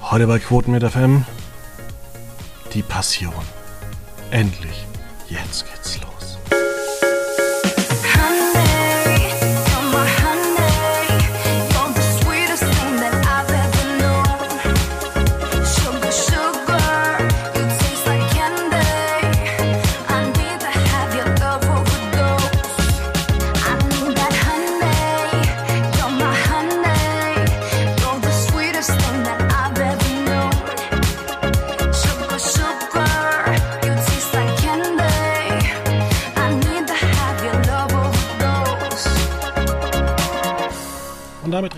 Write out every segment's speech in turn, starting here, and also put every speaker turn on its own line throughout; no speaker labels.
Heute bei Quoten mit FM die Passion. Endlich, jetzt geht's los.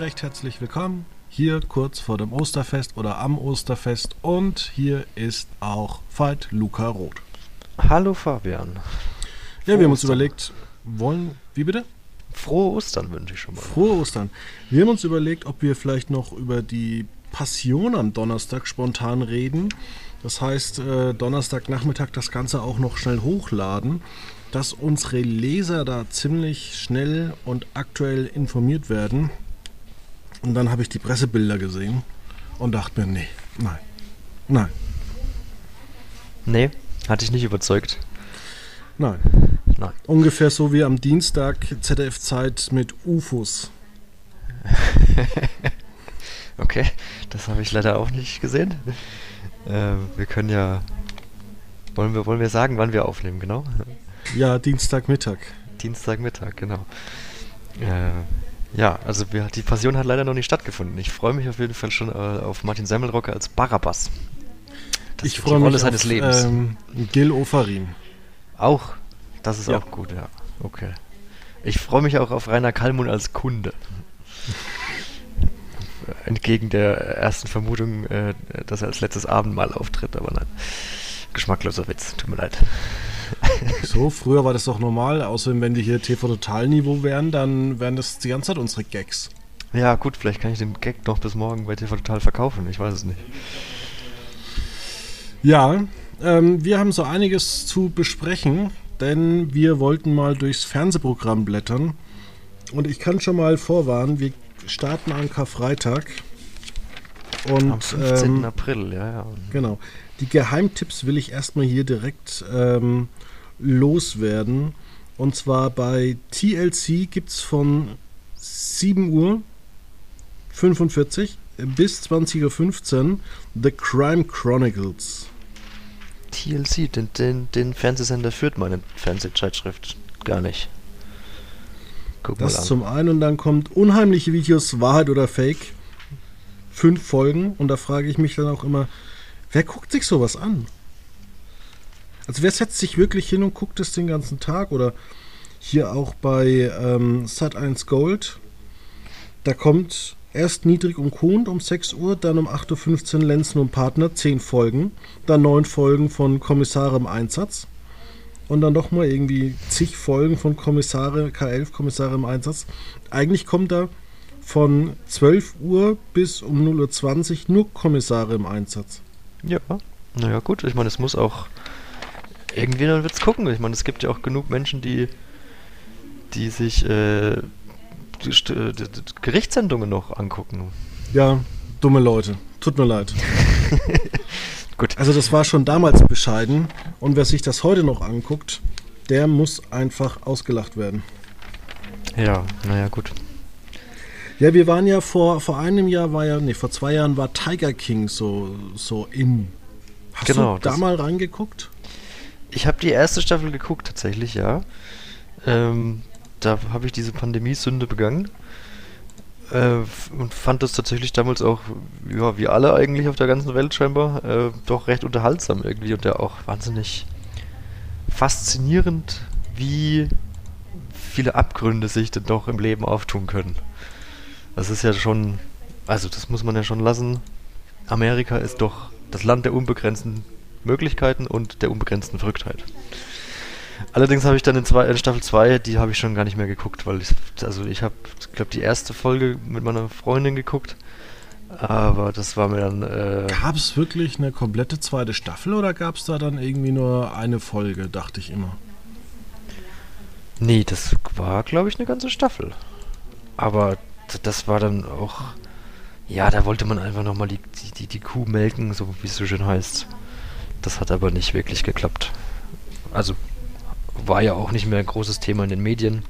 Recht herzlich willkommen hier kurz vor dem Osterfest oder am Osterfest. Und hier ist auch Veit Luca Roth.
Hallo Fabian.
Ja, wir haben uns
Ostern.
überlegt, wollen, wie bitte?
Frohe Ostern wünsche ich schon mal.
Frohe Ostern. Wir haben uns überlegt, ob wir vielleicht noch über die Passion am Donnerstag spontan reden. Das heißt, äh, Donnerstagnachmittag das Ganze auch noch schnell hochladen, dass unsere Leser da ziemlich schnell und aktuell informiert werden. Und dann habe ich die Pressebilder gesehen und dachte mir, nee, nein, nein,
Nee, hatte ich nicht überzeugt.
nein.
Nein.
Ungefähr so wie am Dienstag ZDF-Zeit mit UFOs.
Okay, das habe ich leider auch nicht gesehen. Äh, wir können ja. Wollen wir, wollen wir sagen, wann wir aufnehmen, genau?
Ja, Dienstagmittag.
Dienstagmittag, genau. Äh, ja, also wir, die Passion hat leider noch nicht stattgefunden. Ich freue mich auf jeden Fall schon äh, auf Martin Semmelrocke als Barabbas. Das
ich freue
Rolle
mich
seines
auf
Lebens.
Ähm, Gil Ofarim.
Auch. Das ist
Ja.
auch gut, ja. Okay. Ich freue mich auch auf Rainer Kallmund als Kunde. Entgegen der ersten Vermutung, äh, dass er als letztes Abendmahl auftritt, aber nein. Geschmackloser Witz, tut mir leid.
So, früher war das doch normal. Außerdem, wenn die hier TV-Total-Niveau wären, dann wären das die ganze Zeit unsere Gags.
Ja, gut, vielleicht kann ich den Gag noch bis morgen bei TV Total verkaufen, ich weiß es nicht.
Ja, ähm, wir haben so einiges zu besprechen, denn wir wollten mal durchs Fernsehprogramm blättern. Und ich kann schon mal vorwarnen, wir starten an Karfreitag. Und,
Am 15.
ähm,
April, ja, ja.
Genau. Die Geheimtipps will ich erstmal hier direkt ähm, loswerden. Und zwar bei TLC gibt es von 7 Uhr 45 bis 20.15 Uhr The Crime Chronicles.
TLC, den, den, den Fernsehsender führt meine Fernsehzeitschrift gar nicht. Guck mal
Das
an.
zum einen und dann kommt unheimliche Videos, Wahrheit oder Fake. Fünf Folgen und da frage ich mich dann auch immer, wer guckt sich sowas an? Also wer setzt sich wirklich hin und guckt es den ganzen Tag oder hier auch bei ähm, Sat1 Gold, da kommt erst Niedrig und Kuhn um 6 Uhr, dann um 8.15 Uhr Lenzen und Partner, 10 Folgen, dann 9 Folgen von Kommissare im Einsatz und dann nochmal irgendwie zig Folgen von Kommissare, K11 Kommissare im Einsatz. Eigentlich kommt da von 12 Uhr bis um 0.20 Uhr nur Kommissare im Einsatz.
Ja, naja gut, ich meine, es muss auch irgendwie dann wird's gucken. Ich meine, es gibt ja auch genug Menschen, die die sich äh, die, äh, die, die Gerichtssendungen noch angucken.
Ja, dumme Leute. Tut mir leid.
Gut.
Also das war schon damals bescheiden und wer sich das heute noch anguckt, der muss einfach ausgelacht werden.
Ja, naja gut.
Ja, wir waren ja vor, vor einem Jahr, war ja, nee, vor zwei Jahren war Tiger King so, so in. Hast
Genau,
du da mal reingeguckt?
Ich habe die erste Staffel geguckt, tatsächlich, ja. Ähm, da habe ich diese Pandemiesünde begangen. Äh, und fand das tatsächlich damals auch, ja, wie alle eigentlich auf der ganzen Welt scheinbar, äh, doch recht unterhaltsam irgendwie und ja auch wahnsinnig faszinierend, wie viele Abgründe sich denn doch im Leben auftun können. Das ist ja schon, also das muss man ja schon lassen. Amerika ist doch das Land der unbegrenzten Möglichkeiten und der unbegrenzten Verrücktheit. Allerdings habe ich dann in, zwei, in Staffel 2, die habe ich schon gar nicht mehr geguckt, weil ich, also ich habe, glaube die erste Folge mit meiner Freundin geguckt, aber das war mir dann, äh,
Gab es wirklich eine komplette zweite Staffel oder gab es da dann irgendwie nur eine Folge, dachte ich immer.
nee, das war, glaube ich, eine ganze Staffel. Aber das war dann auch Ja, da wollte man einfach nochmal die, die, die, die Kuh melken, so wie es so schön heißt. Das hat aber nicht wirklich geklappt. Also war ja auch nicht mehr ein großes Thema in den Medien.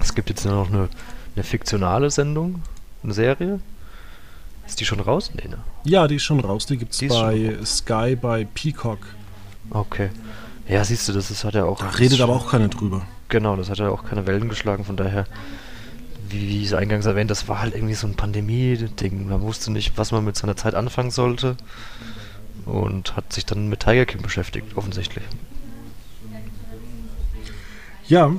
Es gibt jetzt nur noch eine, eine fiktionale Sendung, eine Serie. Ist die schon raus? Nee, ne?
Ja, die ist schon raus. Die gibt es
Die
bei Sky, bei Peacock.
Okay. Ja, siehst du, das ist, hat ja auch.
Da
das
redet aber auch keiner drüber.
Genau, das hat ja auch keine Wellen geschlagen, von daher, wie, wie ich eingangs erwähnt, das war halt irgendwie so ein Pandemie-Ding. Man wusste nicht, was man mit seiner Zeit anfangen sollte. Und hat sich dann mit Tiger King beschäftigt, offensichtlich.
Ja,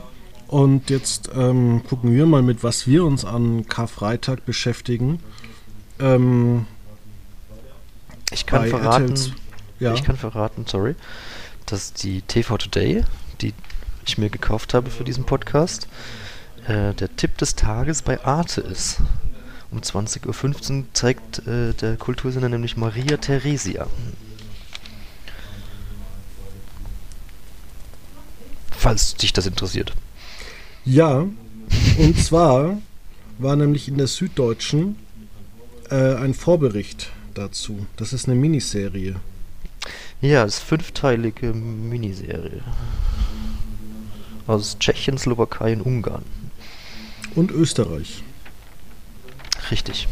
und jetzt ähm, gucken wir mal, mit was wir uns an Karfreitag beschäftigen. Ähm,
Ich kann verraten,
ja,
ich kann verraten, sorry, dass die TV Today, die ich mir gekauft habe für diesen Podcast, äh, der Tipp des Tages bei Arte ist. Um 20.15 Uhr zeigt äh, der Kultursender nämlich Maria Theresia. Falls dich das interessiert.
ja, und zwar war nämlich in der Süddeutschen äh, ein Vorbericht dazu. Das ist eine Miniserie.
Ja, das ist fünfteilige Miniserie. Aus Tschechien, Slowakei und Ungarn.
Und Österreich.
Richtig.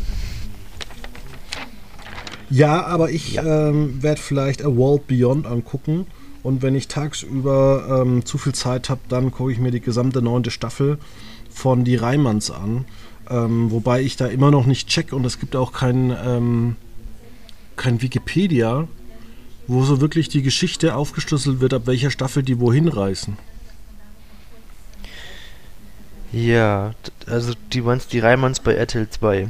Ja, aber ich
Ja.
ähm, werde vielleicht A World Beyond angucken. Und wenn ich tagsüber ähm, zu viel Zeit habe, dann gucke ich mir die gesamte neunte Staffel von Die Reimanns an. Ähm, wobei ich da immer noch nicht check und es gibt auch kein, ähm, kein Wikipedia, wo so wirklich die Geschichte aufgeschlüsselt wird, ab welcher Staffel die wohin reißen.
Ja, also die meinst die Reimanns bei RTL 2.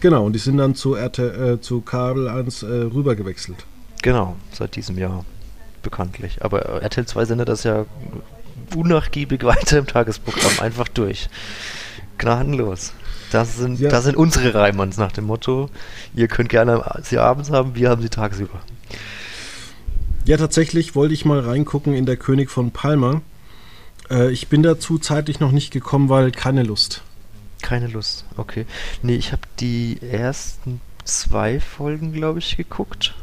Genau, und die sind dann zu, RT, äh, zu Kabel 1 äh, rübergewechselt.
Genau, seit diesem Jahr bekanntlich. Aber RTL 2 sendet das ja unnachgiebig weiter im Tagesprogramm einfach durch. Gnadenlos. Das sind,
Ja.
das sind unsere Reimanns nach dem Motto, ihr könnt gerne sie abends haben, wir haben sie tagsüber.
Ja, tatsächlich wollte ich mal reingucken in der König von Palma. Äh, ich bin dazu zeitlich noch nicht gekommen, weil keine Lust.
Keine Lust, okay. Nee, ich habe die ersten zwei Folgen, glaube ich, geguckt.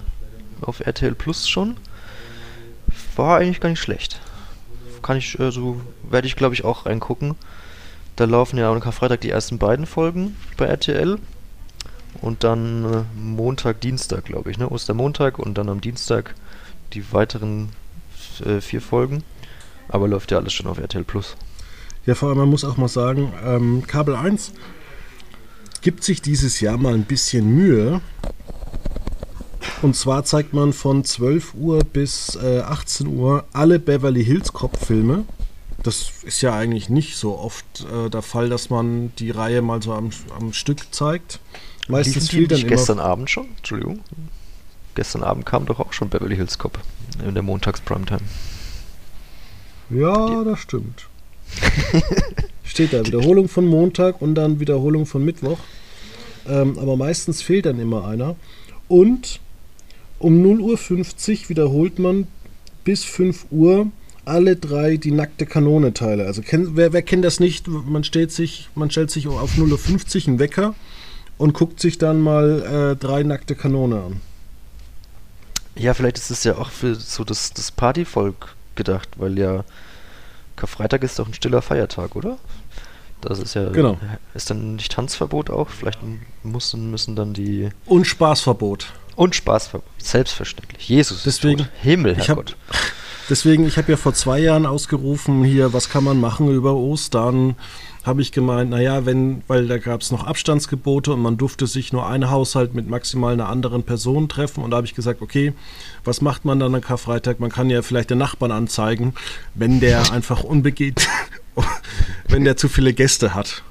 Auf RTL Plus schon. War eigentlich gar nicht schlecht. Kann ich, also, werde ich, glaube ich, auch reingucken. Da laufen ja am Karfreitag die ersten beiden Folgen bei RTL. Und dann äh, Montag, Dienstag, glaube ich, ne? Ostermontag und dann am Dienstag die weiteren äh, vier Folgen. Aber läuft ja alles schon auf RTL Plus.
Ja, vor allem, man muss auch mal sagen, ähm, Kabel 1 gibt sich dieses Jahr mal ein bisschen Mühe. Und zwar zeigt man von 12 Uhr bis äh, 18 Uhr alle Beverly Hills Cop-Filme. Das ist ja eigentlich nicht so oft äh, der Fall, dass man die Reihe mal so am, am Stück zeigt. Meistens fiel dann immer
gestern Abend schon? Entschuldigung. Gestern Abend kam doch auch schon Beverly Hills Cop in der Montags-Primetime.
Ja, das stimmt. Steht da Wiederholung von Montag und dann Wiederholung von Mittwoch. Ähm, aber meistens fehlt dann immer einer. Und um 0.50 Uhr wiederholt man bis 5 Uhr alle drei die nackte Kanone-Teile. Also kenn, wer, wer kennt das nicht? Man stellt sich, man stellt sich auf 0.50 Uhr einen Wecker und guckt sich dann mal äh, drei nackte Kanone an.
Ja, vielleicht ist es ja auch für so das, das Partyvolk gedacht, weil ja Karfreitag ist doch ein stiller Feiertag, oder? Das ist ja.
Genau.
Ist dann nicht Tanzverbot auch? Vielleicht müssen, müssen dann die.
Und Spaßverbot.
Und Spaßverbot. Selbstverständlich. Jesus. ist
Deswegen-
tot. Himmel, Herrgott.
Deswegen, ich habe ja vor zwei Jahren ausgerufen, hier, was kann man machen über Ostern? Habe ich gemeint, naja, wenn, weil da gab es noch Abstandsgebote und man durfte sich nur ein Haushalt mit maximal einer anderen Person treffen. Und da habe ich gesagt, okay, was macht man dann am Karfreitag? Man kann ja vielleicht den Nachbarn anzeigen, wenn der einfach unbegeht, wenn der zu viele Gäste hat.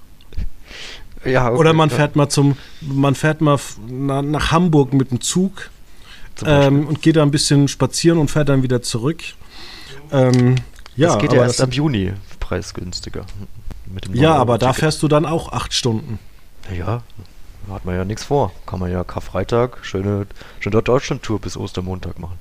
Ja, okay,
Oder man
ja,
fährt mal zum, man fährt mal nach Hamburg mit dem Zug ähm, und geht da ein bisschen spazieren und fährt dann wieder zurück. Ähm, ja,
das geht ja erst ab Juni preisgünstiger. Mit dem
Ja,
9
aber da fährst du dann auch acht Stunden.
Ja, da hat man ja nichts vor. Kann man ja Karfreitag, schöne, schöne Deutschland-Tour bis Ostermontag machen.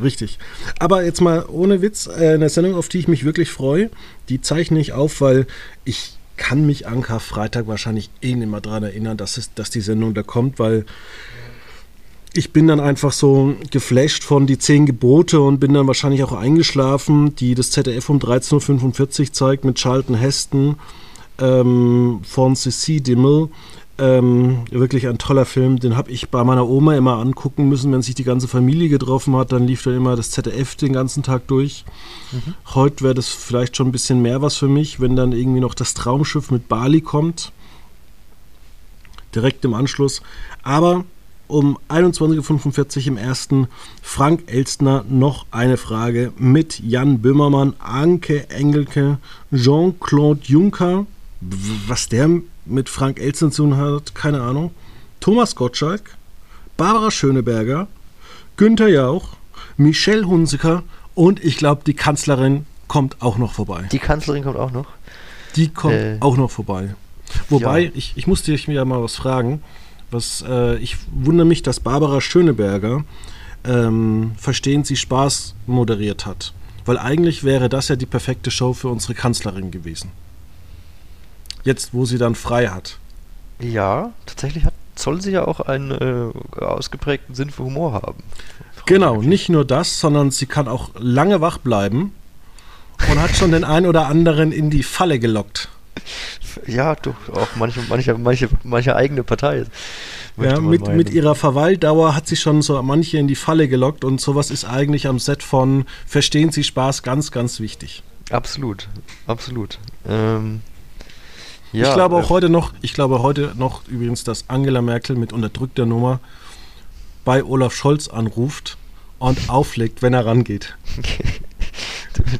Richtig. Aber jetzt mal ohne Witz, äh, eine Sendung, auf die ich mich wirklich freue, die zeichne ich auf, weil ich kann mich an Karfreitag wahrscheinlich eh nicht mehr daran erinnern, dass, es, dass die Sendung da kommt, weil ich bin dann einfach so geflasht von die zehn Gebote und bin dann wahrscheinlich auch eingeschlafen, die das ZDF um 13.45 Uhr zeigt mit Charlton Heston ähm, von Ceci Dimmel. Ähm, wirklich ein toller Film, den habe ich bei meiner Oma immer angucken müssen, wenn sich die ganze Familie getroffen hat, dann lief dann immer das ZDF den ganzen Tag durch. Heute wäre das vielleicht schon ein bisschen mehr was für mich, wenn dann irgendwie noch das Traumschiff mit Bali kommt. Direkt im Anschluss. Aber um 21.45 Uhr im ersten Frank Elstner noch eine Frage mit Jan Böhmermann, Anke Engelke, Jean-Claude Juncker. Was der mit Frank Elstner zu tun hat, keine Ahnung. Thomas Gottschalk, Barbara Schöneberger, Günther Jauch, Michelle Hunziker und ich glaube, die Kanzlerin kommt auch noch vorbei.
Die Kanzlerin kommt auch noch.
Die kommt
Äh,
auch noch vorbei. Wobei,
ja.
ich, ich musste dich ja mal was fragen. Was, äh, ich wundere mich, dass Barbara Schöneberger ähm, Verstehen Sie Spaß moderiert hat. Weil eigentlich wäre das ja die perfekte Show für unsere Kanzlerin gewesen. Jetzt, wo sie dann frei hat.
Ja, tatsächlich hat, soll sie ja auch einen äh, ausgeprägten Sinn für Humor haben.
Genau, nicht nur das, sondern sie kann auch lange wach bleiben und hat schon den einen oder anderen in die Falle gelockt.
Ja, doch, auch manche, manche, manche, manche eigene Partei.
Ja, mit,
meinen.
mit ihrer Verweildauer hat sie schon so manche in die Falle gelockt und sowas ist eigentlich am Set von Verstehen Sie Spaß ganz, ganz wichtig.
Absolut, absolut. Ähm, ja,
ich glaube
äh,
auch heute noch, ich glaube heute noch übrigens, dass Angela Merkel mit unterdrückter Nummer bei Olaf Scholz anruft und auflegt, wenn er rangeht.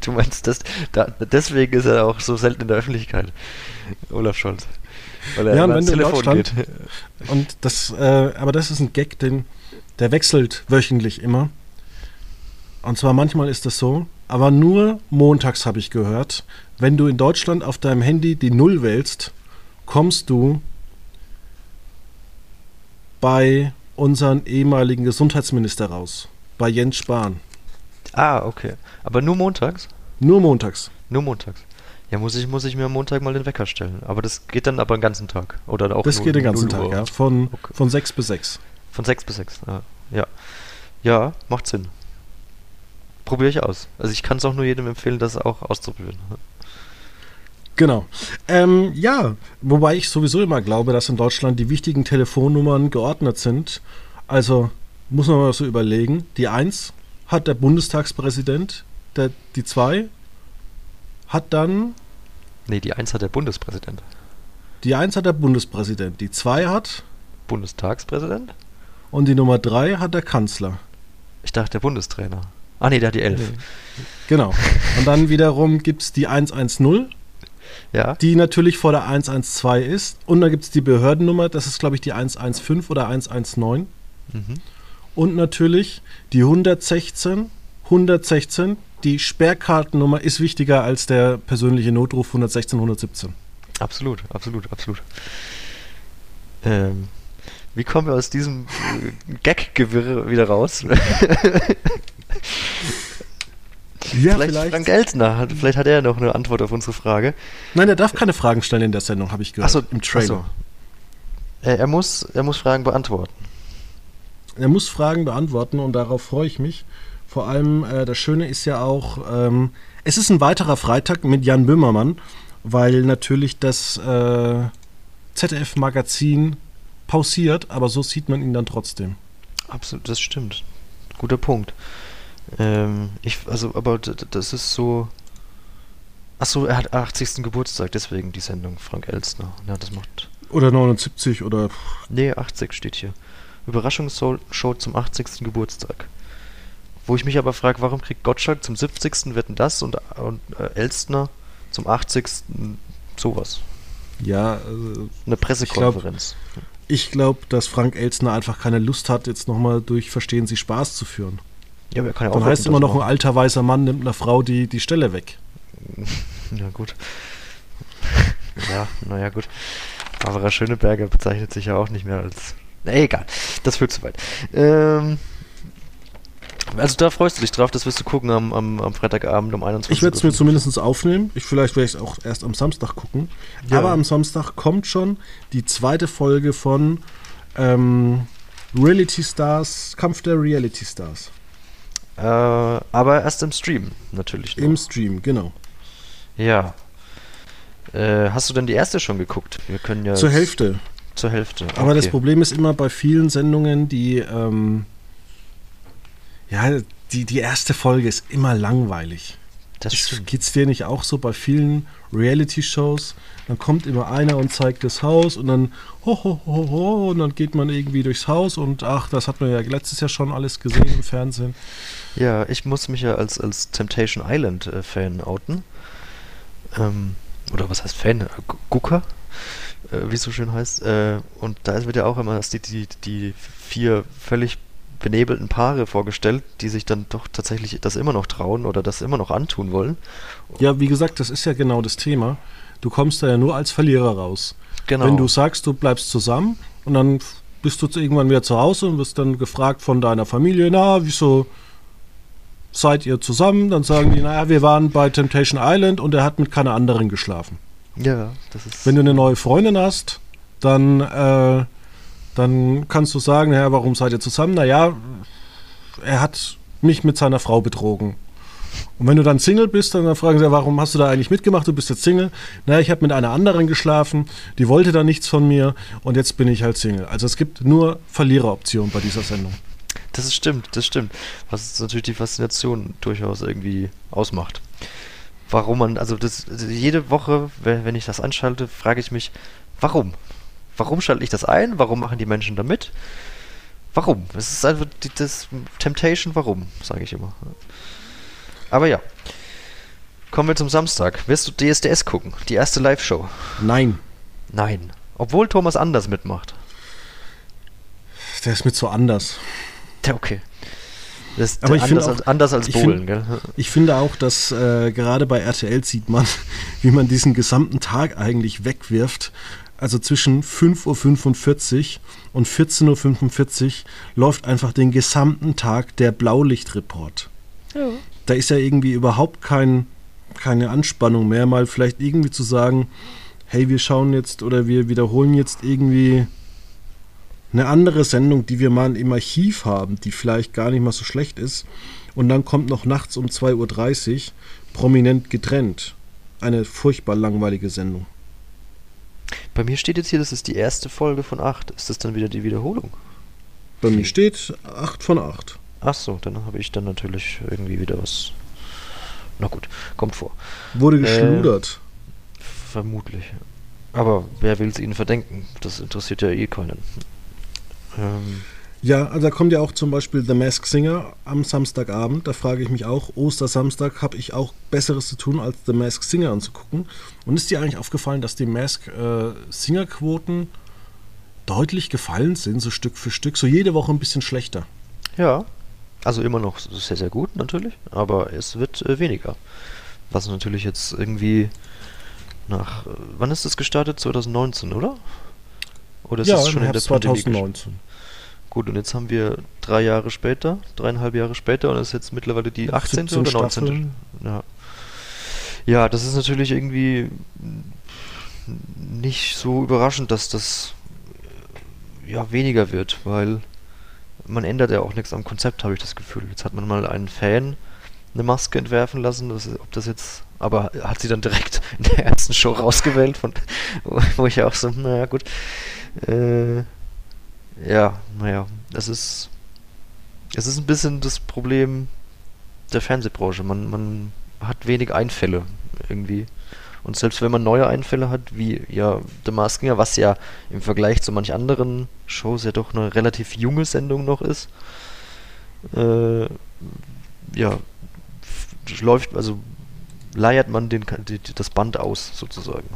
du, meinst, das, da, deswegen ist er auch so selten in der Öffentlichkeit, Olaf Scholz. Weil er
Ja, und wenn
ans
du in
Telefon
Deutschland-
geht.
Und das, äh, aber das ist ein Gag, den, der wechselt wöchentlich immer. Und zwar manchmal ist das so, aber nur montags habe ich gehört. Wenn du in Deutschland auf deinem Handy die Null wählst, kommst du bei unseren ehemaligen Gesundheitsminister raus. Bei Jens Spahn.
Ah, okay. Aber nur montags?
Nur montags.
Nur montags. Ja, muss ich, muss ich mir am Montag mal den Wecker stellen. Aber das geht dann aber den ganzen Tag. Oder auch
Das geht den ganzen
0
Tag, ja. Von,
Okay.
von 6 bis 6.
Von 6 bis 6. Ja. ja. Ja, macht Sinn. Probiere ich aus. Also ich kann es auch nur jedem empfehlen, das auch auszuprobieren.
Genau. Ähm, ja, wobei ich sowieso immer glaube, dass in Deutschland die wichtigen Telefonnummern geordnet sind. Also muss man mal so überlegen. Die 1 hat der Bundestagspräsident, der, die 2 hat dann,
Nee, die 1 hat der Bundespräsident.
die 1 hat der Bundespräsident, die 2 hat
Bundestagspräsident?
und die Nummer 3 hat der Kanzler.
Ich dachte der Bundestrainer. Ah nee, der hat die 11.
Nee. Genau. Und dann wiederum gibt es die 110,
Ja?
die natürlich vor der 112 ist. Und dann gibt es die Behördennummer, das ist glaube ich die 115 oder 119.
Mhm.
Und natürlich die 116, 116, die Sperrkartennummer ist wichtiger als der persönliche Notruf 116, 117.
Absolut, absolut, absolut. Ähm, wie kommen wir aus diesem äh, Gag-Gewirr wieder raus?
Ja,
vielleicht, Frank Elsner, hat, vielleicht hat er noch eine Antwort auf unsere Frage.
Nein, er darf keine Fragen stellen in der Sendung, habe ich gehört.
Ach so,
Im Trailer.
ach so. Er, muss, er muss Fragen beantworten.
Er muss Fragen beantworten und darauf freue ich mich. Vor allem, äh, das Schöne ist ja auch, ähm, es ist ein weiterer Freitag mit Jan Böhmermann, weil natürlich das äh, ZDF-Magazin pausiert, aber so sieht man ihn dann trotzdem.
Absolut, das stimmt. Guter Punkt. Ähm, ich, also, aber das ist so. Achso, er hat 80. Geburtstag, deswegen die Sendung, Frank Elstner. Ja, das macht.
Oder 79 oder.
Nee, 80 steht hier. Überraschungsshow Show zum 80. Geburtstag. Wo ich mich aber frage, warum kriegt Gottschalk zum 70. Wetten das und, und äh, Elstner zum 80. sowas?
Ja, äh,
Eine Pressekonferenz.
ich glaube, dass Frank Elstner einfach keine Lust hat, jetzt nochmal durch Verstehen Sie Spaß zu führen.
ja, aber er kann ja
Dann
auch
heißt
Wetten,
immer noch, ein alter weißer Mann nimmt einer Frau die, die Stelle weg.
Ja, gut. ja, naja, gut. Barbara Schöneberger bezeichnet sich ja auch nicht mehr als. Na, egal. Das führt zu weit. Ähm, Also da freust du dich drauf, das wirst du gucken am, am, am Freitagabend um 21
Ich werde es mir
Uhr.
zumindest aufnehmen. Ich, vielleicht werde ich es auch erst am Samstag gucken.
Ja.
Aber am Samstag kommt schon die zweite Folge von ähm, Reality Stars, Kampf der Reality Stars.
Äh, aber erst im Stream, natürlich. noch.
Im Stream, genau.
Ja. Äh, hast du denn die erste schon geguckt? Wir können ja
Zur Hälfte.
Zur Hälfte.
Aber das
okay.
Problem ist immer bei vielen Sendungen, die, ähm, ja, die, die erste Folge ist immer langweilig.
Das stimmt.
Geht es dir nicht auch so bei vielen Reality-Shows? Dann kommt immer einer und zeigt das Haus und dann ho, ho, ho, ho, und dann geht man irgendwie durchs Haus und ach, das hat man ja letztes Jahr schon alles gesehen im Fernsehen.
Ja, ich muss mich ja als, als Temptation Island äh, Fan outen. Ähm, oder was heißt Fan? Gu- Gucker, wie es so schön heißt. Äh, und da wird ja auch immer die, die, die vier völlig benebelten Paare vorgestellt, die sich dann doch tatsächlich das immer noch trauen oder das immer noch antun wollen.
Ja, wie gesagt, das ist ja genau das Thema. Du kommst da ja nur als Verlierer raus.
Genau.
Wenn du sagst, du bleibst zusammen und dann bist du irgendwann wieder zu Hause und wirst dann gefragt von deiner Familie, na, wieso seid ihr zusammen? Dann sagen die, naja, wir waren bei Temptation Island und er hat mit keiner anderen geschlafen.
Ja, das ist.
Wenn du eine neue Freundin hast, dann, äh, dann kannst du sagen, naja, warum seid ihr zusammen? Naja, er hat mich mit seiner Frau betrogen. Und wenn du dann Single bist, dann fragen sie, warum hast du da eigentlich mitgemacht? Du bist jetzt Single. Naja, ich habe mit einer anderen geschlafen, die wollte da nichts von mir und jetzt bin ich halt Single. Also es gibt nur Verliereroptionen bei dieser Sendung.
Das ist stimmt, das stimmt. Was natürlich die Faszination durchaus irgendwie ausmacht. Warum man, also das, jede Woche, wenn, ich das anschalte, frage ich mich, warum? Warum schalte ich das ein? Warum machen die Menschen da mit? Warum? Es ist einfach die, das Temptation, warum, sage ich immer. Aber ja. Kommen wir zum Samstag. Wirst du DSDS gucken? Die erste Live-Show?
Nein,
Nein. Obwohl Thomas Anders mitmacht.
der ist mir zu anders.
Ja, okay. Das ist
Aber ich finde
anders,
auch-
als, anders als
ich
Bowlen,
find-
gell?
Ich finde auch, dass äh, gerade bei RTL sieht man, wie man diesen gesamten Tag eigentlich wegwirft. Also zwischen 5.45 Uhr und 14.45 Uhr läuft einfach den gesamten Tag der Blaulichtreport. Da ist ja irgendwie überhaupt kein, keine Anspannung mehr, mal vielleicht irgendwie zu sagen, hey, wir schauen jetzt oder wir wiederholen jetzt irgendwie eine andere Sendung, die wir mal im Archiv haben, die vielleicht gar nicht mal so schlecht ist. Und dann kommt noch nachts um 2.30 Uhr prominent getrennt. Eine furchtbar langweilige Sendung.
Bei mir steht jetzt hier, das ist die erste Folge von 8. Ist das dann wieder die Wiederholung?
Bei mir steht 8 von 8.
Ach so, dann habe ich dann natürlich irgendwie wieder was. Na gut, kommt vor.
Wurde
Äh,
geschludert.
Vermutlich. Aber wer will es ihnen verdenken? Das interessiert ja eh keinen. Ähm,
Ja, also da kommt ja auch zum Beispiel The Mask Singer am Samstagabend. Da frage ich mich auch, Ostersamstag habe ich auch Besseres zu tun, als The Mask Singer anzugucken. Und ist dir eigentlich aufgefallen, dass die Mask äh, Singer-Quoten deutlich gefallen sind, so Stück für Stück, so jede Woche ein bisschen schlechter?
ja, also immer noch sehr, sehr gut natürlich, aber es wird äh, weniger. Was natürlich jetzt irgendwie nach. Äh, wann ist das gestartet? 2019, oder? Oder ist
ja,
es
im
schon in der
Herbst
Pandemie gesch-
2019.
Gut, und jetzt haben wir drei Jahre später, dreieinhalb Jahre später, und es ist jetzt mittlerweile die 18.
17
oder 19.
Staffeln.
Ja. ja, das ist natürlich irgendwie nicht so überraschend, dass das ja weniger wird, weil man ändert ja auch nichts am Konzept, habe ich das Gefühl. Jetzt hat man mal einen Fan eine Maske entwerfen lassen, das, ob das jetzt, aber hat sie dann direkt in der ersten Show rausgewählt, von, wo, wo ich auch so, naja gut, äh, ja, naja, das ist, es ist ein bisschen das Problem der Fernsehbranche. Man, man hat wenig Einfälle irgendwie. Und selbst wenn man neue Einfälle hat, wie ja The Masked Singer, was ja im Vergleich zu manch anderen Shows ja doch eine relativ junge Sendung noch ist, äh, ja, läuft, also leiert man den, die- das Band aus sozusagen.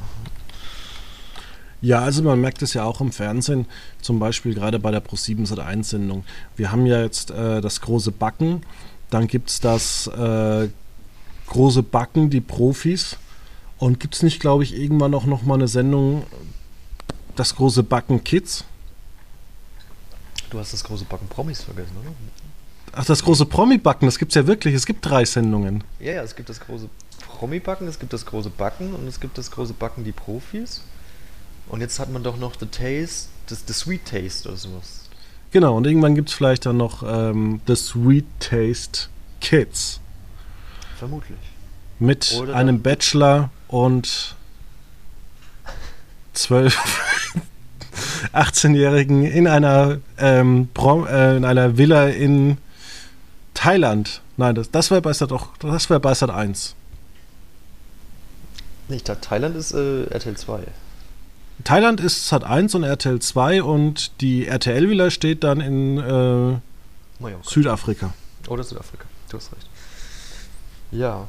Ja, also man merkt es ja auch im Fernsehen, zum Beispiel gerade bei der Pro7 Sat1 Sendung. Wir haben ja jetzt äh, das große Backen, dann gibt es das äh, große Backen, die Profis. Und gibt es nicht, glaube ich, irgendwann auch noch mal eine Sendung, das große Backen Kids?
Du hast das große Backen Promis vergessen, oder?
Ach, das große Promi-Backen, das gibt es ja wirklich. Es gibt drei Sendungen.
Ja, ja, es gibt das große Promi-Backen, es gibt das große Backen und es gibt das große Backen die Profis. Und jetzt hat man doch noch The Taste, das The Sweet Taste oder sowas.
Genau, und irgendwann gibt es vielleicht dann noch ähm, The Sweet Taste Kids
Vermutlich.
mit
Oder
einem Bachelor und zwölf 18-Jährigen in einer ähm, Prom äh, in einer Villa in Thailand. Nein, das, das wäre bei Sat auch, das wäre bei Sat 1.
Nee, ich dachte, Thailand ist äh, RTL 2.
Thailand ist Sat 1 und RTL 2 und die RTL Villa steht dann in äh. Südafrika.
Oder Südafrika. Du hast recht. Ja.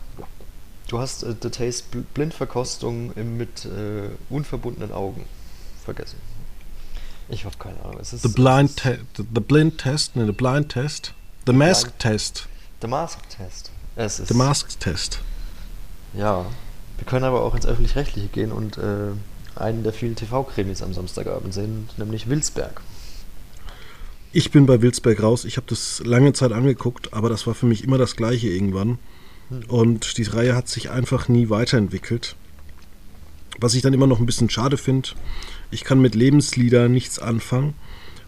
Du hast äh, The Taste Bl Blindverkostung mit äh, unverbundenen Augen vergessen. Ich habe keine Ahnung. Ist,
The blind,
es ist
te the blind test, ne, the blind test, the mask
Blind-
test,
The Mask Test. Es ist,
the mask test.
Ja. Wir können aber auch ins Öffentlich-Rechtliche gehen und äh, einen der vielen TV-Krimis am Samstagabend sehen, nämlich Wilsberg.
Ich bin bei Wilsberg raus. Ich habe das lange Zeit angeguckt, aber das war für mich immer das Gleiche irgendwann. Und die Reihe hat sich einfach nie weiterentwickelt. Was ich dann immer noch ein bisschen schade finde, ich kann mit Lebenslieder nichts anfangen,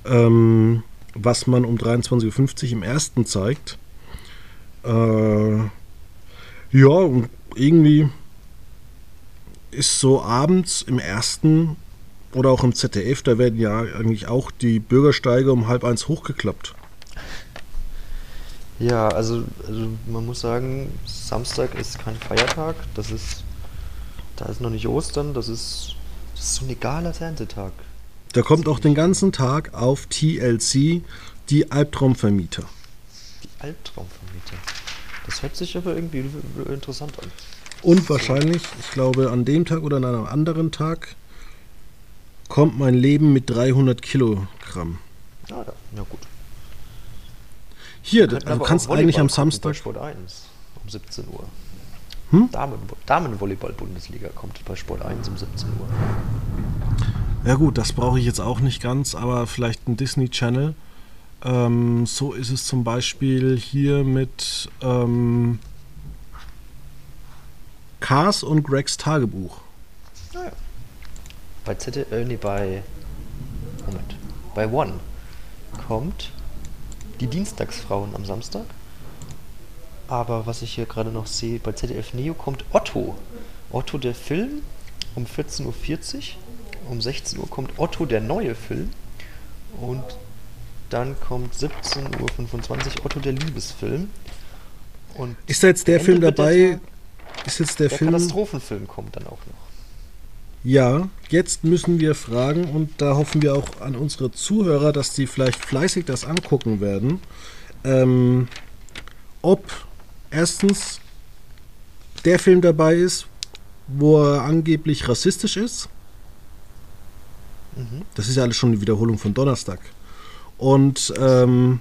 ähm, was man um 23.50 Uhr im ersten zeigt. Äh, ja, und irgendwie ist so abends im ersten oder auch im ZDF, da werden ja eigentlich auch die Bürgersteige um halb eins hochgeklappt.
Ja, also, also man muss sagen, Samstag ist kein Feiertag. Das ist, da ist noch nicht Ostern. Das ist, das ist so ein egaler Erntetag.
Da kommt auch den ganzen Tag auf TLC die Albtraumvermieter.
Die Albtraumvermieter. Das hört sich aber irgendwie interessant an.
Und wahrscheinlich, ich glaube, an dem Tag oder an einem anderen Tag kommt mein Leben mit 300 Kilogramm.
Ah, ja, ja gut.
Hier, du
aber
kannst eigentlich am
gucken Bei
Samstag.
Sport 1 um 17 Uhr.
Hm?
Damen, Damenvolleyball-Bundesliga kommt bei Sport 1 um 17 Uhr.
Ja gut, das brauche ich jetzt auch nicht ganz, aber vielleicht ein Disney Channel. Ähm, so ist es zum Beispiel hier mit ähm, Cars und Gregs Tagebuch.
Naja. Bei ZDF, äh, nee, bei. Moment. Bei One kommt die Dienstagsfrauen am Samstag. Aber was ich hier gerade noch sehe, bei ZDF Neo kommt Otto. Otto der Film um 14.40 Uhr. Um 16 Uhr kommt Otto der neue Film. Und dann kommt 17.25 Uhr Otto der Liebesfilm. Und
Ist da jetzt der Film dabei? Ist jetzt der,
der
Film?
Katastrophenfilm kommt dann auch noch.
Ja, jetzt müssen wir fragen und da hoffen wir auch an unsere Zuhörer, dass die vielleicht fleißig das angucken werden, ähm, ob erstens der Film dabei ist, wo er angeblich rassistisch ist.
Mhm.
Das ist ja alles schon eine Wiederholung von Donnerstag. Und ähm,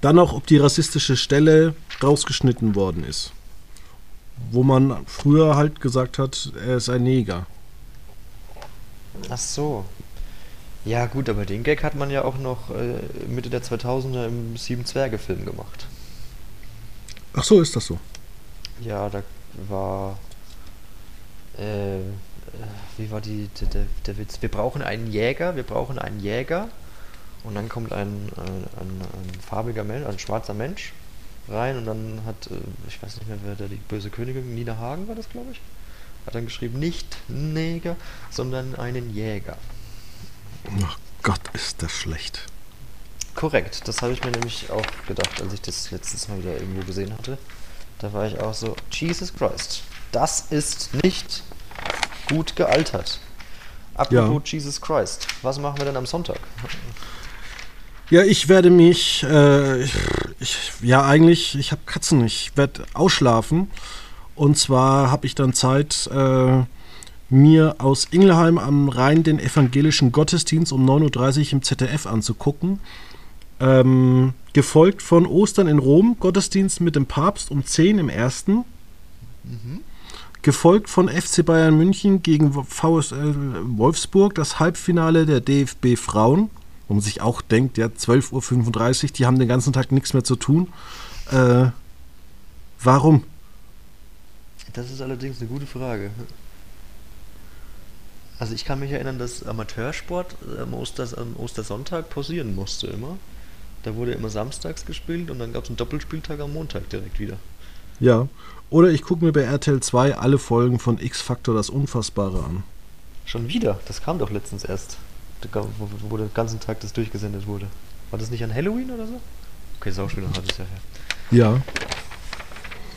dann auch, ob die rassistische Stelle rausgeschnitten worden ist. Wo man früher halt gesagt hat, er ist ein Neger.
Ach so. Ja gut, aber den Gag hat man ja auch noch äh, Mitte der 2000er im Sieben Zwerge Film gemacht.
Ach so, ist das so.
Ja, da war äh, äh, wie war die der, der, der Witz? Wir brauchen einen Jäger, wir brauchen einen Jäger und dann kommt ein, ein, ein, ein farbiger Mensch, ein schwarzer Mensch rein und dann hat äh, ich weiß nicht mehr wer der die böse Königin Nina Hagen war das glaube ich hat dann geschrieben nicht Neger, sondern einen Jäger.
Ach Gott, ist das schlecht.
Korrekt, das habe ich mir nämlich auch gedacht, als ich das letztes Mal wieder irgendwo gesehen hatte. Da war ich auch so, Jesus Christ, das ist nicht gut gealtert. Apropos Jesus Christ, was machen wir denn am Sonntag?
Ja, ich werde mich, äh, ich, ich, ja eigentlich, ich habe Katzen, ich werde ausschlafen. Und zwar habe ich dann Zeit, äh, mir aus Ingelheim am Rhein den evangelischen Gottesdienst um 9.30 Uhr im ZDF anzugucken. Ähm, gefolgt von Ostern in Rom, Gottesdienst mit dem Papst um 10 im ersten. Gefolgt von FC Bayern München gegen VSL Wolfsburg, das Halbfinale der DFB Frauen. Wo man sich auch denkt, ja, 12.35 Uhr, die haben den ganzen Tag nichts mehr zu tun. Äh, warum?
Das ist allerdings eine gute Frage. Also ich kann mich erinnern, dass Amateursport am, Osters, am Ostersonntag pausieren musste immer. Da wurde immer samstags gespielt und dann gab es einen Doppelspieltag am Montag direkt wieder.
Ja. Oder ich gucke mir bei RTL 2 alle Folgen von X-Factor das Unfassbare an.
Schon wieder? Das kam doch letztens erst. Wo, der ganzen Tag das durchgesendet wurde. War das nicht an Halloween oder so? Okay, ist auch schon wieder ein halbes Jahr her.
Ja.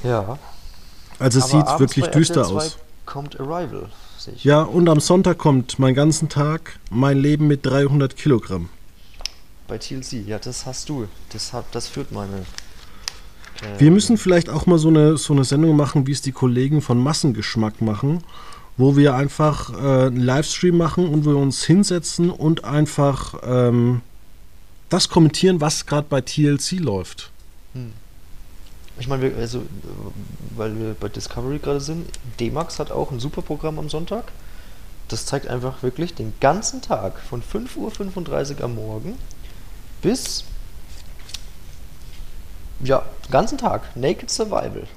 Ja.
Also es
Aber
sieht wirklich düster
RTL 2
aus.
kommt Arrival, sehe ich.
Ja, und am Sonntag kommt mein ganzen Tag mein Leben mit 300 Kilogramm.
Bei TLC, ja, das hast du. Das, hat, das führt meine. äh,
Wir müssen vielleicht auch mal so eine, so eine Sendung machen, wie es die Kollegen von Massengeschmack machen, wo wir einfach äh, einen Livestream machen und wir uns hinsetzen und einfach ähm, das kommentieren, was gerade bei TLC läuft.
Ich meine, also, weil wir bei Discovery gerade sind, D-Max hat auch ein super Programm am Sonntag. Das zeigt einfach wirklich den ganzen Tag von 5.35 Uhr am Morgen bis. Ja, den ganzen Tag. Naked Survival.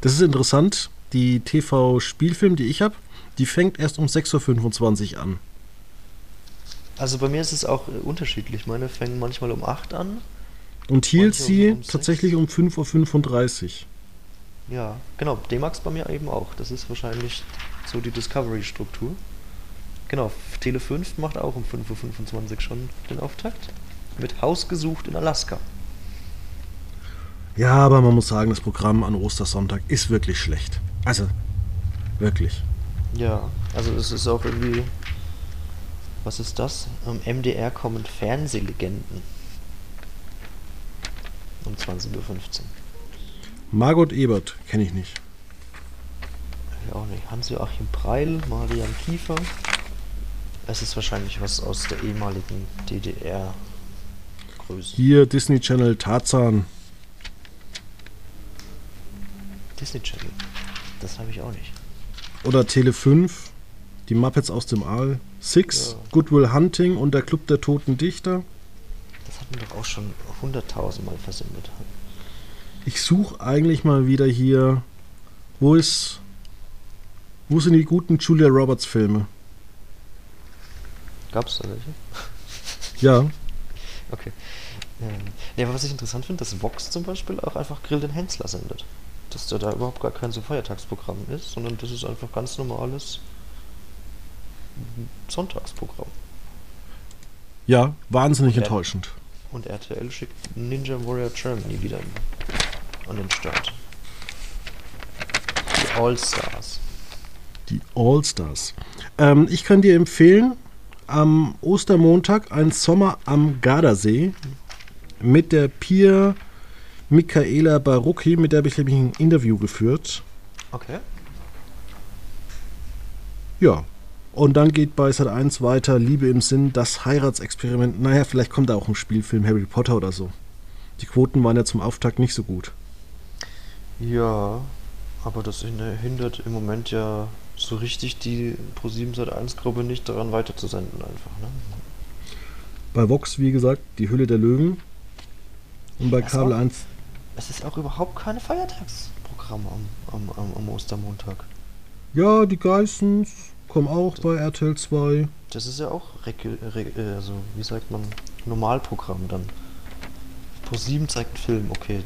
Das ist interessant. Die TV-Spielfilm, die ich habe, die fängt erst um 6.25 Uhr an.
Also bei mir ist es auch äh, unterschiedlich. Meine fängen manchmal um 8 an.
Und
Manche
TLC
um
tatsächlich um 5.35 Uhr.
Ja, genau. D-Max bei mir eben auch. Das ist wahrscheinlich so die Discovery-Struktur. Genau, Tele 5 macht auch um 5.25 Uhr schon den Auftakt. Mit Haus gesucht in Alaska.
Ja, aber man muss sagen, das Programm an Ostersonntag ist wirklich schlecht. Also, wirklich.
Ja, also es ist auch irgendwie. Was ist das? Am MDR kommen Fernsehlegenden. Um 20.15 Uhr.
Margot Ebert kenne ich nicht.
Ja, auch nicht. Hans-Joachim Preil, Marian Kiefer. Es ist wahrscheinlich was aus der ehemaligen DDR-Größe.
Hier Disney Channel Tarzan.
Disney Channel. Das habe ich auch nicht.
Oder Tele 5. Die Muppets aus dem Aal. Six.
Ja.
Goodwill Hunting und der Club der Toten Dichter.
Das hat man doch auch schon hunderttausendmal versendet.
Ich suche eigentlich mal wieder hier. Wo ist. Wo sind die guten Julia Roberts Filme?
Gab es da welche?
Ja,
Okay. Ähm, nee, aber was ich interessant finde, dass Vox zum Beispiel auch einfach Grill den Hensler sendet. Dass da, da überhaupt gar kein so Feiertagsprogramm ist, sondern das ist einfach ganz normales Sonntagsprogramm.
ja, wahnsinnig
Ja.
enttäuschend.
Und RTL schickt Ninja Warrior Germany wieder an den Start. Die All-Stars.
Die All-Stars. Ähm, ich kann dir empfehlen, am Ostermontag ein Sommer am Gardasee mit der Pia Michaela Barucki, mit der habe ich nämlich ein Interview geführt.
Okay.
Ja. Und dann geht bei Sat 1 weiter Liebe im Sinn, das Heiratsexperiment. Naja, vielleicht kommt da auch ein Spielfilm Harry Potter oder so. Die Quoten waren ja zum Auftakt nicht so gut.
Ja, aber das hin- hindert im Moment ja so richtig die Pro7 Sat1 Gruppe nicht daran weiterzusenden einfach, ne?
Bei Vox, wie gesagt, die Hülle der Löwen. Und bei Kabel
auch-
1
Es ist auch überhaupt keine Feiertagsprogramm am, am, am, Ostermontag.
Ja, die Geissens kommen auch bei RTL 2.
Das ist ja auch, äh, also wie sagt man, Normalprogramm dann. Pro7 zeigt einen Film, okay.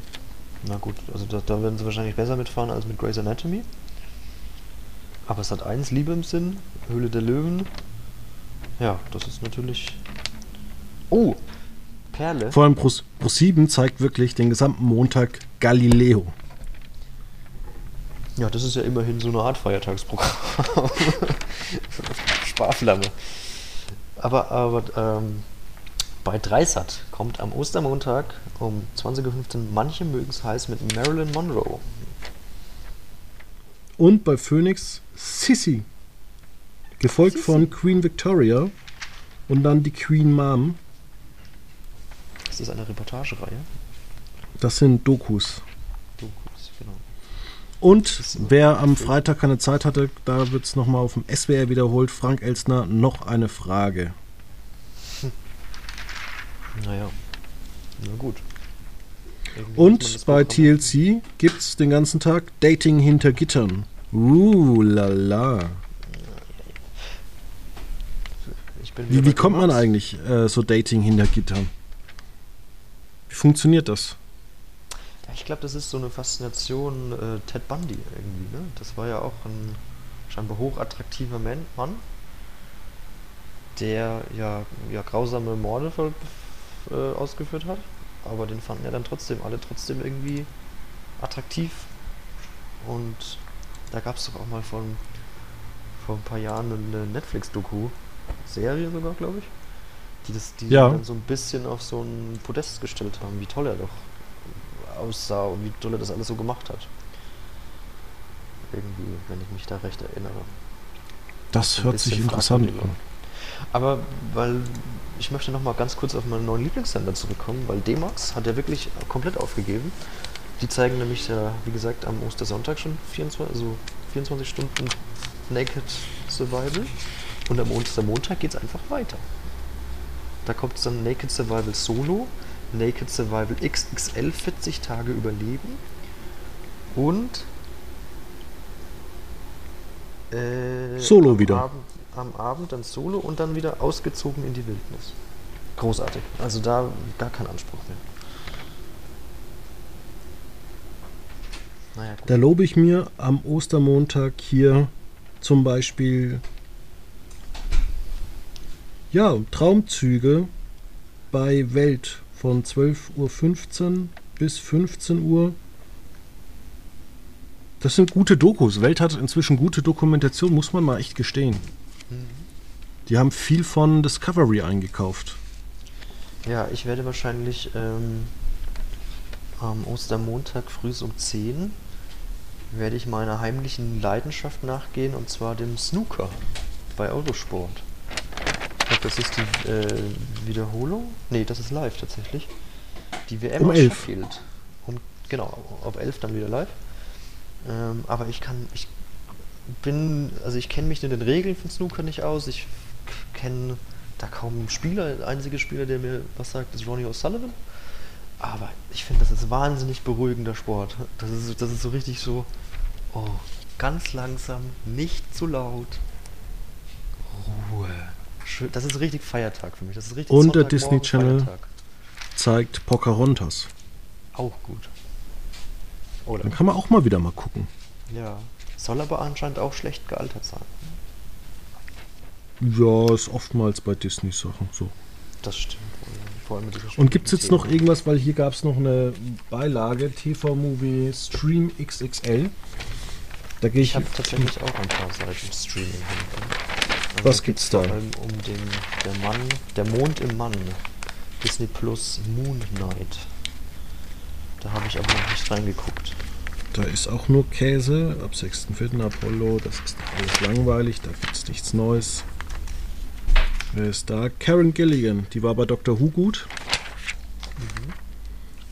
Na gut, also da, da werden sie wahrscheinlich besser mitfahren als mit Grey's Anatomy. Aber es hat eins, Liebe im Sinn, Höhle der Löwen. Ja, das ist natürlich. Oh! Perle.
Vor allem Pro, Pro 7 zeigt wirklich den gesamten Montag Galileo.
Ja, das ist ja immerhin so eine Art Feiertagsprogramm. Sparflamme. Aber, aber ähm, bei Dreisat kommt am Ostermontag um 20.15 Uhr Manche mögen es heiß mit Marilyn Monroe.
Und bei Phoenix Sissy. Gefolgt
Sissi.
von Queen Victoria. Und dann die Queen Mom.
Das ist eine Reportagereihe.
Das sind Dokus.
Dokus, genau.
Und wer am Freitag keine Zeit hatte, da wird es nochmal auf dem SWR wiederholt. Frank Elstner, noch eine Frage.
Naja. Na gut. Irgendwie
Und bei TLC gibt's den ganzen Tag Dating hinter Gittern. Uh, lala. Wie, wie kommt man eigentlich äh, so Dating hinter Gittern? Wie funktioniert das?
Ja, ich glaube, das ist so eine Faszination äh, Ted Bundy irgendwie. Ne? Das war ja auch ein scheinbar hochattraktiver Man Mann, der ja, ja grausame Morde äh, ausgeführt hat. Aber den fanden ja dann trotzdem alle trotzdem irgendwie attraktiv. Und da gab es doch auch mal vor, vor ein paar Jahren eine Netflix-Doku, Serie sogar, glaube ich, die das die
Ja.
dann so ein bisschen auf so ein Podest gestellt haben, wie toll er doch aussah und wie toll er das alles so gemacht hat. Irgendwie, wenn ich mich da recht erinnere.
Das hört sich interessant an.
Aber weil ich möchte noch mal ganz kurz auf meinen neuen Lieblingssender zurückkommen, weil D-Max hat er wirklich komplett aufgegeben. Die zeigen nämlich ja, wie gesagt, am Ostersonntag schon 24, also 24 Stunden Naked Survival und am Ostermontag geht es einfach weiter. Da kommt es dann Naked Survival Solo, Naked Survival XXL 40 Tage Überleben und äh,
Solo
am
wieder.
Abend, am Abend dann Solo und dann wieder ausgezogen in die Wildnis. Großartig. Also da gar kein Anspruch mehr. Naja.
Da lobe ich mir am Ostermontag hier zum Beispiel ja, Traumzüge bei Welt von 12.15 Uhr bis 15 Uhr. Das sind gute Dokus. Welt hat inzwischen gute Dokumentation, muss man mal echt gestehen.
Mhm.
Die haben viel von Discovery eingekauft.
Ja, ich werde wahrscheinlich ähm, am Ostermontag früh um 10 werde ich meiner heimlichen Leidenschaft nachgehen und zwar dem Snooker bei Eurosport. Das ist die äh, Wiederholung. Nee, das ist live tatsächlich. Die WM
Um
aus
11.
Sheffield. Um, genau, auf 11 dann wieder live. Ähm, aber ich kann, ich bin, also ich kenne mich in den Regeln von Snooker nicht aus. Ich kenne da kaum einen Spieler. Der einzige Spieler, der mir was sagt, ist Ronnie O'Sullivan. Aber ich finde, das ist wahnsinnig beruhigender Sport. Das ist, das ist so richtig so, oh, ganz langsam, nicht zu laut. Schön, das ist richtig Feiertag für mich. Das ist richtig
Und der Disney Channel.
Feiertag.
Zeigt Pocahontas.
Auch gut. Oder?
Dann kann man auch mal wieder mal gucken.
Ja. Soll aber anscheinend auch schlecht gealtert sein.
Ja, ist oftmals bei Disney-Sachen so.
Das stimmt. Vor allem mit
Und gibt es jetzt noch irgendwas, weil hier gab es noch eine Beilage, TV-Movie Stream XXL. Da gehe
Ich
ich.
habe tatsächlich auch ein paar Seiten Streaming hinten.
Was gibt's da?
Vor allem um den der Mann, der Mond im Mann. Disney Plus Moon Knight. Da habe ich aber noch nicht reingeguckt.
Da ist auch nur Käse. Ab 6.4. Apollo. Das ist alles langweilig. Da gibt es nichts Neues. Wer ist da? Karen Gilligan. Die war bei Dr. Who gut.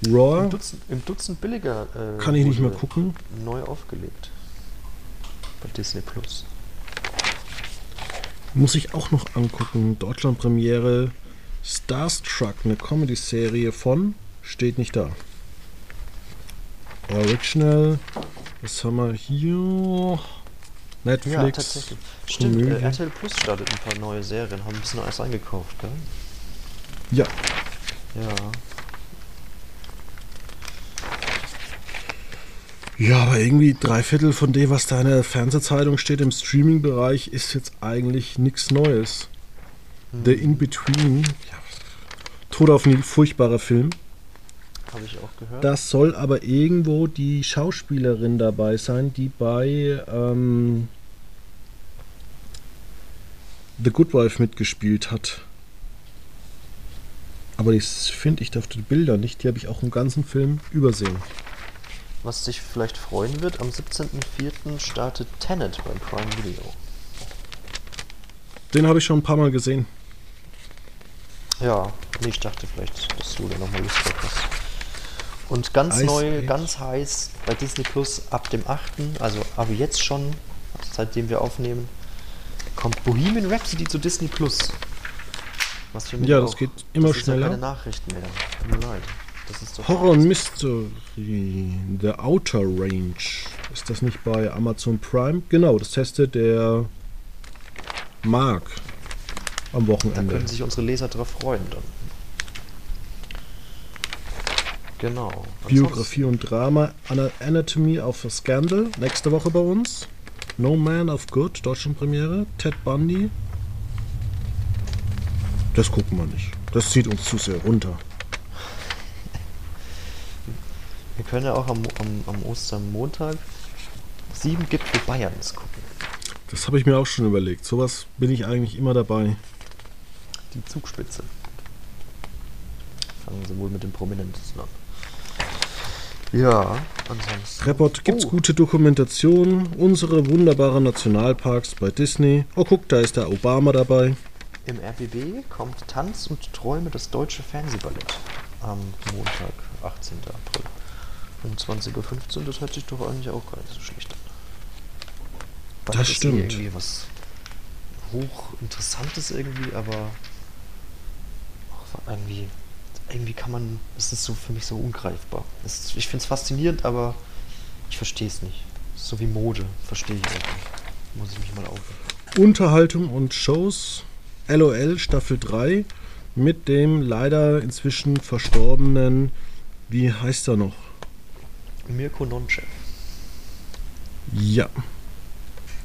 Raw.
Im Dutzend, im Dutzend billiger. Äh,
Kann ich nicht mehr gucken.
Neu aufgelegt. Bei Disney Plus.
Muss ich auch noch angucken. Deutschland-Premiere. Starstruck, eine Comedy-Serie von. Steht nicht da. Original. Was haben wir hier? Netflix.
Ja, tatsächlich. Stimmt,
Komödie.
äh, RTL Plus startet ein paar neue Serien. Haben ein bisschen alles eingekauft, gell?
Ja.
Ja.
Ja, aber irgendwie drei Viertel von dem, was da in der Fernsehzeitung steht im Streaming-Bereich, ist jetzt eigentlich nichts Neues. The In-Between. Ja. Tod auf nie, furchtbarer Film.
Habe ich auch gehört.
Das soll aber irgendwo die Schauspielerin dabei sein, die bei ähm, The Good Wife mitgespielt hat. Aber das finde ich auf den Bildern nicht. Die habe ich auch im ganzen Film übersehen.
Was dich vielleicht freuen wird, am 17.04. startet Tenet beim Prime Video.
Den habe ich schon ein paar Mal gesehen.
Ja, nee, ich dachte vielleicht, dass du da nochmal Lust drauf hast. Und ganz
Ice
neu,
Age.
ganz heiß bei Disney Plus ab dem 8., also aber jetzt schon, seitdem wir aufnehmen, kommt Bohemian Rhapsody zu Disney Plus. Was für mich
Ja, das
auch.
geht immer
das Ist ja
schneller.
keine Nachrichten mehr. Tut mir leid. Das ist doch
Horror Mystery, The Outer Range. Ist das nicht bei Amazon Prime? Genau, das testet der Mark am
Da
Wochenende.
können sich unsere Leser drauf freuen dann. Genau.
Biografie und Drama Ana- Anatomy of a Scandal. Nächste Woche bei uns. No Man of Good, Deutschlandpremiere. Ted Bundy. Das gucken wir nicht. Das zieht uns zu sehr runter.
Wir können ja auch am, am, am Ostermontag sieben Gipfel Bayerns gucken.
Das habe ich mir auch schon überlegt. Sowas bin ich eigentlich immer dabei.
Die Zugspitze. Fangen sie wohl mit dem Prominentesten an. Ja, ansonsten.
Report, gibt's
Oh,
gute Dokumentation? Unsere wunderbaren Nationalparks bei Disney. Oh, guck, da ist der Obama dabei.
Im RBB kommt Tanz und Träume das deutsche Fernsehballett am Montag, 18. April. Um 20.15 Uhr, das hört sich doch eigentlich auch gar nicht so schlecht an. Ist eh
stimmt.
irgendwie was hochinteressantes irgendwie, aber irgendwie, irgendwie kann man, es ist so für mich so ungreifbar. Ist, ich finde es faszinierend, aber ich verstehe es nicht. So wie Mode, verstehe ich nicht. Muss ich mich mal auf.
Unterhaltung und Shows. LOL Staffel 3 mit dem leider inzwischen verstorbenen, wie heißt er noch?
Mirko Nonchev.
Ja,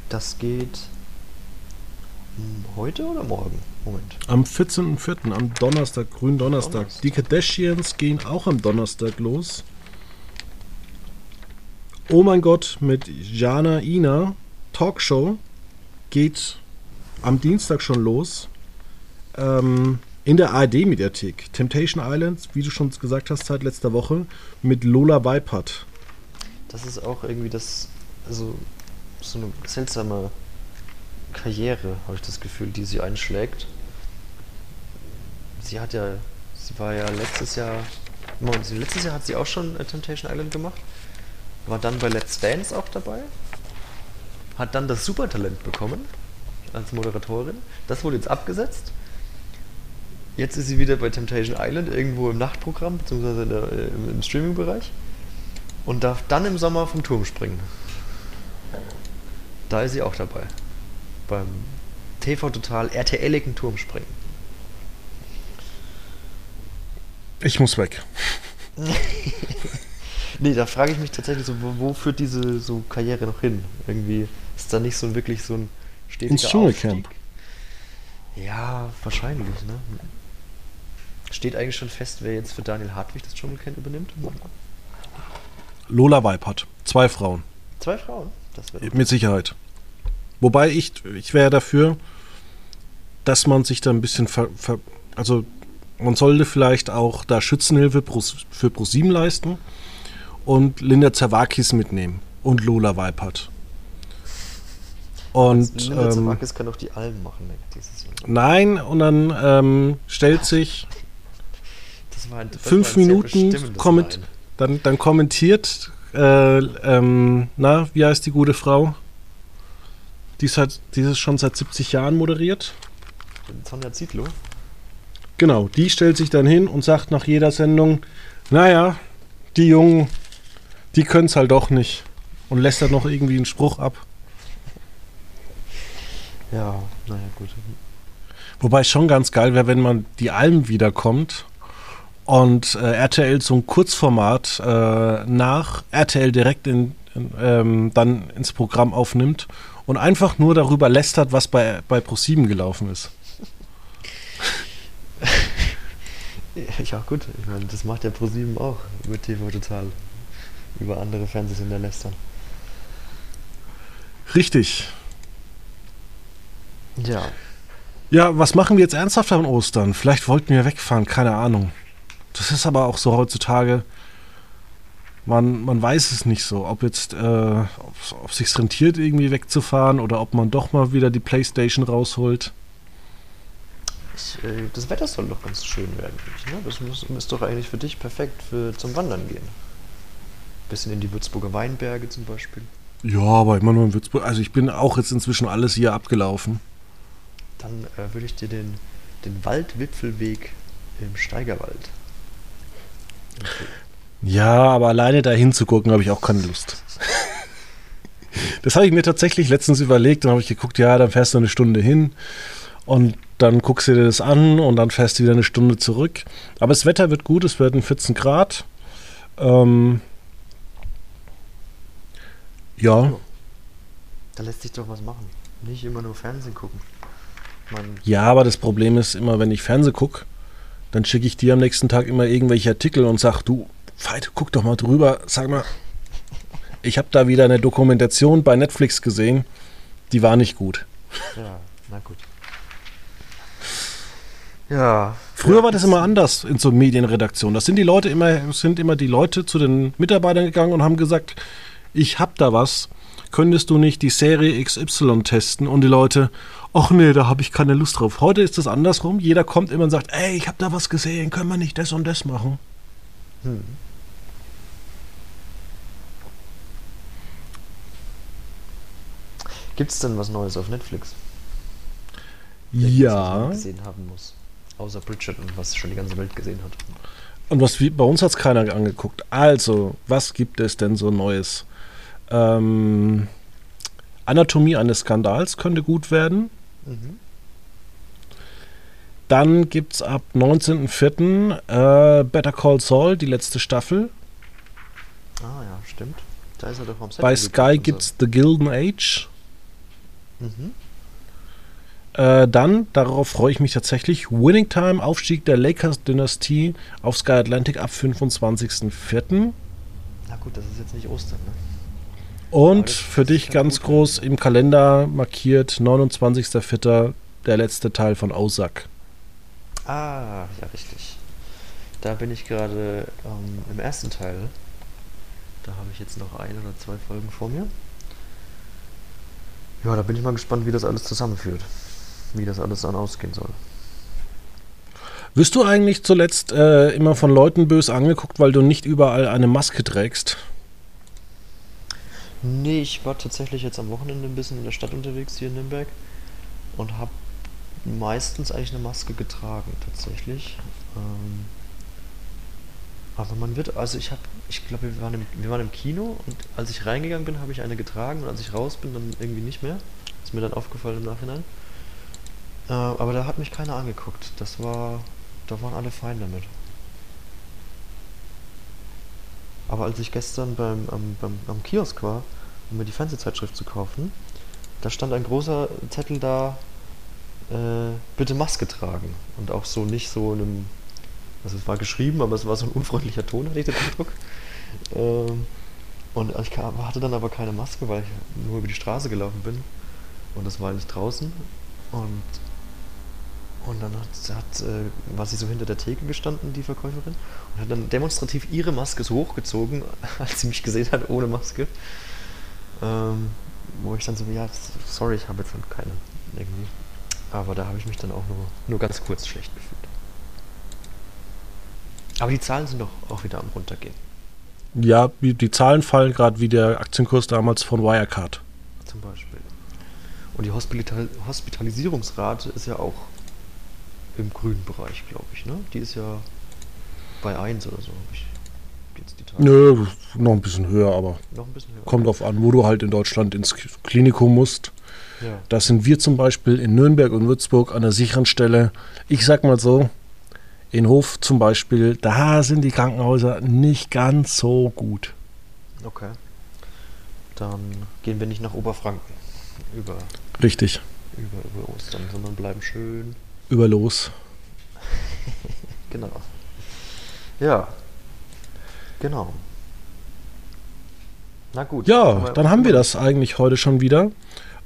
Das geht heute oder morgen? Moment.
am 14.04., am Donnerstag, grünen Donnerstag.
Donnerstag.
Die Kardashians gehen auch am Donnerstag los. Oh mein Gott, mit Jana Ina, Talkshow, geht am Dienstag schon los. Ähm, in der ARD-Mediathek. Temptation Islands, wie du schon gesagt hast, seit letzter Woche, mit Lola Weipert.
Das ist auch irgendwie das, also so eine seltsame Karriere, habe ich das Gefühl, die sie einschlägt. Sie hat ja, sie war ja letztes Jahr, Moment, letztes Jahr hat sie auch schon Temptation Island gemacht, war dann bei Let's Dance auch dabei, hat dann das Supertalent bekommen als Moderatorin. Das wurde jetzt abgesetzt. Jetzt ist sie wieder bei Temptation Island irgendwo im Nachtprogramm, beziehungsweise der, äh, im, im Streaming-Bereich und darf dann im Sommer vom Turm springen. Da ist sie auch dabei. Beim TV Total RTL-igen Turmspringen.
Ich muss weg.
Nee, da frage ich mich tatsächlich so, wo, wo führt diese so Karriere noch hin? Irgendwie ist da nicht so ein wirklich so ein stetiger
Ins Dschungelcamp.
Ja, wahrscheinlich, ne? Steht eigentlich schon fest, wer jetzt für Daniel Hartwig das Dschungelcamp übernimmt?
Lola Weipert. Zwei Frauen.
Zwei Frauen.
Mit Sicherheit. Wobei ich, ich wäre dafür, dass man sich da ein bisschen ver, ver, also man sollte vielleicht auch da Schützenhilfe pros, für ProSieben leisten und Linda Zawakis mitnehmen und Lola Weipert. Und
Linda
ähm,
Zawakis kann doch die Alben machen, dieses Jahr.
nein, und dann ähm, stellt sich
Das war ein, das
fünf Minuten
Line.
Dann, dann kommentiert, äh, ähm, na, wie heißt die gute Frau? Die ist, halt, die ist schon seit 70 Jahren moderiert.
Sonja Zietlow.
Genau, die stellt sich dann hin und sagt nach jeder Sendung, naja, die Jungen, die können es halt doch nicht. Und lässt dann noch irgendwie einen Spruch ab.
Ja, naja, gut.
Wobei es schon ganz geil wäre, wenn man die Alm wiederkommt und äh, RTL so ein Kurzformat äh, nach RTL direkt in, in, ähm, dann ins Programm aufnimmt und einfach nur darüber lästert, was bei, bei ProSieben gelaufen ist.
Ja, gut. Ich meine, das macht ja ProSieben auch mit TV Total. Über andere Fernsehsender lästern.
Richtig.
Ja.
Ja, was machen wir jetzt ernsthaft an Ostern? Vielleicht wollten wir wegfahren, keine Ahnung. Das ist aber auch so heutzutage. Man, man weiß es nicht so, ob jetzt, äh, ob, ob sich rentiert, irgendwie wegzufahren oder ob man doch mal wieder die Playstation rausholt.
Ich, äh, das Wetter soll doch ganz schön werden. Ne? Das muss, ist doch eigentlich für dich perfekt für, zum Wandern gehen. Bisschen in die Würzburger Weinberge zum Beispiel.
Ja, aber immer nur in Würzburg. Also ich bin auch jetzt inzwischen alles hier abgelaufen.
Dann äh, würde ich dir den, den Waldwipfelweg im Steigerwald. Okay.
Ja, aber alleine da hinzugucken habe ich auch keine Lust. Das habe ich mir tatsächlich letztens überlegt. Dann habe ich geguckt, ja, dann fährst du eine Stunde hin und dann guckst du dir das an und dann fährst du wieder eine Stunde zurück. Aber das Wetter wird gut, es werden 14 Grad. Ähm, ja,
Da lässt sich doch was machen. Nicht immer nur Fernsehen gucken. Man,
ja, aber das Problem ist immer, wenn ich Fernsehen gucke, dann schicke ich dir am nächsten Tag immer irgendwelche Artikel und sag, du, Veit, guck doch mal drüber. Sag mal, ich habe da wieder eine Dokumentation bei Netflix gesehen, die war nicht gut.
ja, na gut. Ja.
Früher
ja,
war das immer anders in so Medienredaktionen. Das sind die Leute immer, sind immer die Leute zu den Mitarbeitern gegangen und haben gesagt, ich hab da was. Könntest du nicht die Serie XY testen? Und die Leute, ach nee, da habe ich keine Lust drauf. Heute ist es andersrum. Jeder kommt immer und sagt, ey, ich habe da was gesehen, können wir nicht das und das machen?
Hm. Gibt's denn was Neues auf Netflix? Was
Ja.
man gesehen haben muss. Außer Bridgerton, was schon die ganze Welt gesehen hat.
Und was wie, bei uns hat es keiner angeguckt. Also, was gibt es denn so Neues? Ähm, Anatomie eines Skandals könnte gut werden.
Mhm.
Dann gibt es ab 19.04. Äh, Better Call Saul, die letzte Staffel.
Ah ja, stimmt. Da ist er doch vom Set.
Bei Sky
und
gibt es The Gilden Age.
Mhm.
Äh, dann, darauf freue ich mich tatsächlich, Winning Time, Aufstieg der Lakers-Dynastie auf Sky Atlantic ab 25.04.
Na gut, das ist jetzt nicht Ostern, ne?
Und für dich ganz groß im Kalender markiert 29.04. der letzte Teil von Ozark.
Ah, ja, richtig. Da bin ich gerade ähm, im ersten Teil. Da habe ich jetzt noch ein oder zwei Folgen vor mir. Ja, da bin ich mal gespannt, wie das alles zusammenführt. Wie das alles dann ausgehen soll.
Wirst du eigentlich zuletzt äh, immer von Leuten bös angeguckt, weil du nicht überall eine Maske trägst?
Nee, ich war tatsächlich jetzt am Wochenende ein bisschen in der Stadt unterwegs hier in Nürnberg und habe meistens eigentlich eine Maske getragen, tatsächlich. Ähm, aber man wird, also ich habe, ich glaube, wir, waren im- wir waren im Kino und als ich reingegangen bin, habe ich eine getragen und als ich raus bin, dann irgendwie nicht mehr. Ist mir dann aufgefallen im Nachhinein. Äh, aber da hat mich keiner angeguckt. Das war, da waren alle fein damit. Aber als ich gestern beim, am, beim, am Kiosk war, um mir die Fernsehzeitschrift zu kaufen, da stand ein großer Zettel da, äh, bitte Maske tragen. Und auch so nicht so in einem, also es war geschrieben, aber es war so ein unfreundlicher Ton, hatte ich den Eindruck. Ähm, und ich kam, hatte dann aber keine Maske, weil ich nur über die Straße gelaufen bin. Und das war nicht draußen. Und, und dann hat, hat, äh, war sie so hinter der Theke gestanden, die Verkäuferin, und hat dann demonstrativ ihre Maske so hochgezogen, als sie mich gesehen hat ohne Maske. Ähm, wo ich dann so, ja, sorry, ich habe jetzt halt keine irgendwie. Aber da habe ich mich dann auch nur, nur ganz kurz schlecht gefühlt. Aber die Zahlen sind doch auch wieder am runtergehen.
Ja, die Zahlen fallen gerade wie der Aktienkurs damals von Wirecard.
Zum Beispiel. Und die Hospital Hospitalisierungsrate ist ja auch im grünen Bereich, glaube ich. Ne? Die ist ja bei 1 oder so. hab Ich jetzt die Tage.
Nö, noch ein bisschen höher, aber
Noch ein bisschen höher.
kommt drauf an, wo du halt in Deutschland ins Klinikum musst.
Ja.
Da sind wir zum Beispiel in Nürnberg und Würzburg an der sicheren Stelle. Ich sag mal so, in Hof zum Beispiel, da sind die Krankenhäuser nicht ganz so gut.
Okay. Dann gehen wir nicht nach Oberfranken über,
Richtig,
über, über Ostern, sondern bleiben schön.
Über los.
Genau. Ja. Genau. Na gut.
Ja, dann haben wir das eigentlich heute schon wieder.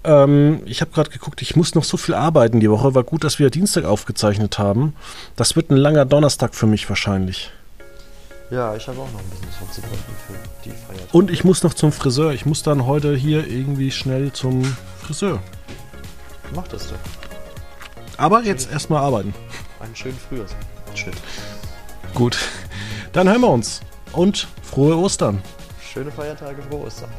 Ähm, ich habe gerade geguckt, ich muss noch so viel arbeiten die Woche. War gut, dass wir Dienstag aufgezeichnet haben. Das wird ein langer Donnerstag für mich wahrscheinlich.
Ja, ich habe auch noch ein bisschen was vorzubereiten für die Feiertage.
Und ich muss noch zum Friseur. Ich muss dann heute hier irgendwie schnell zum Friseur.
Mach das doch.
Aber jetzt erstmal arbeiten.
Einen schönen Frühjahrsschnitt.
Gut. Dann hören wir uns. Und frohe Ostern.
Schöne Feiertage, frohe Ostern.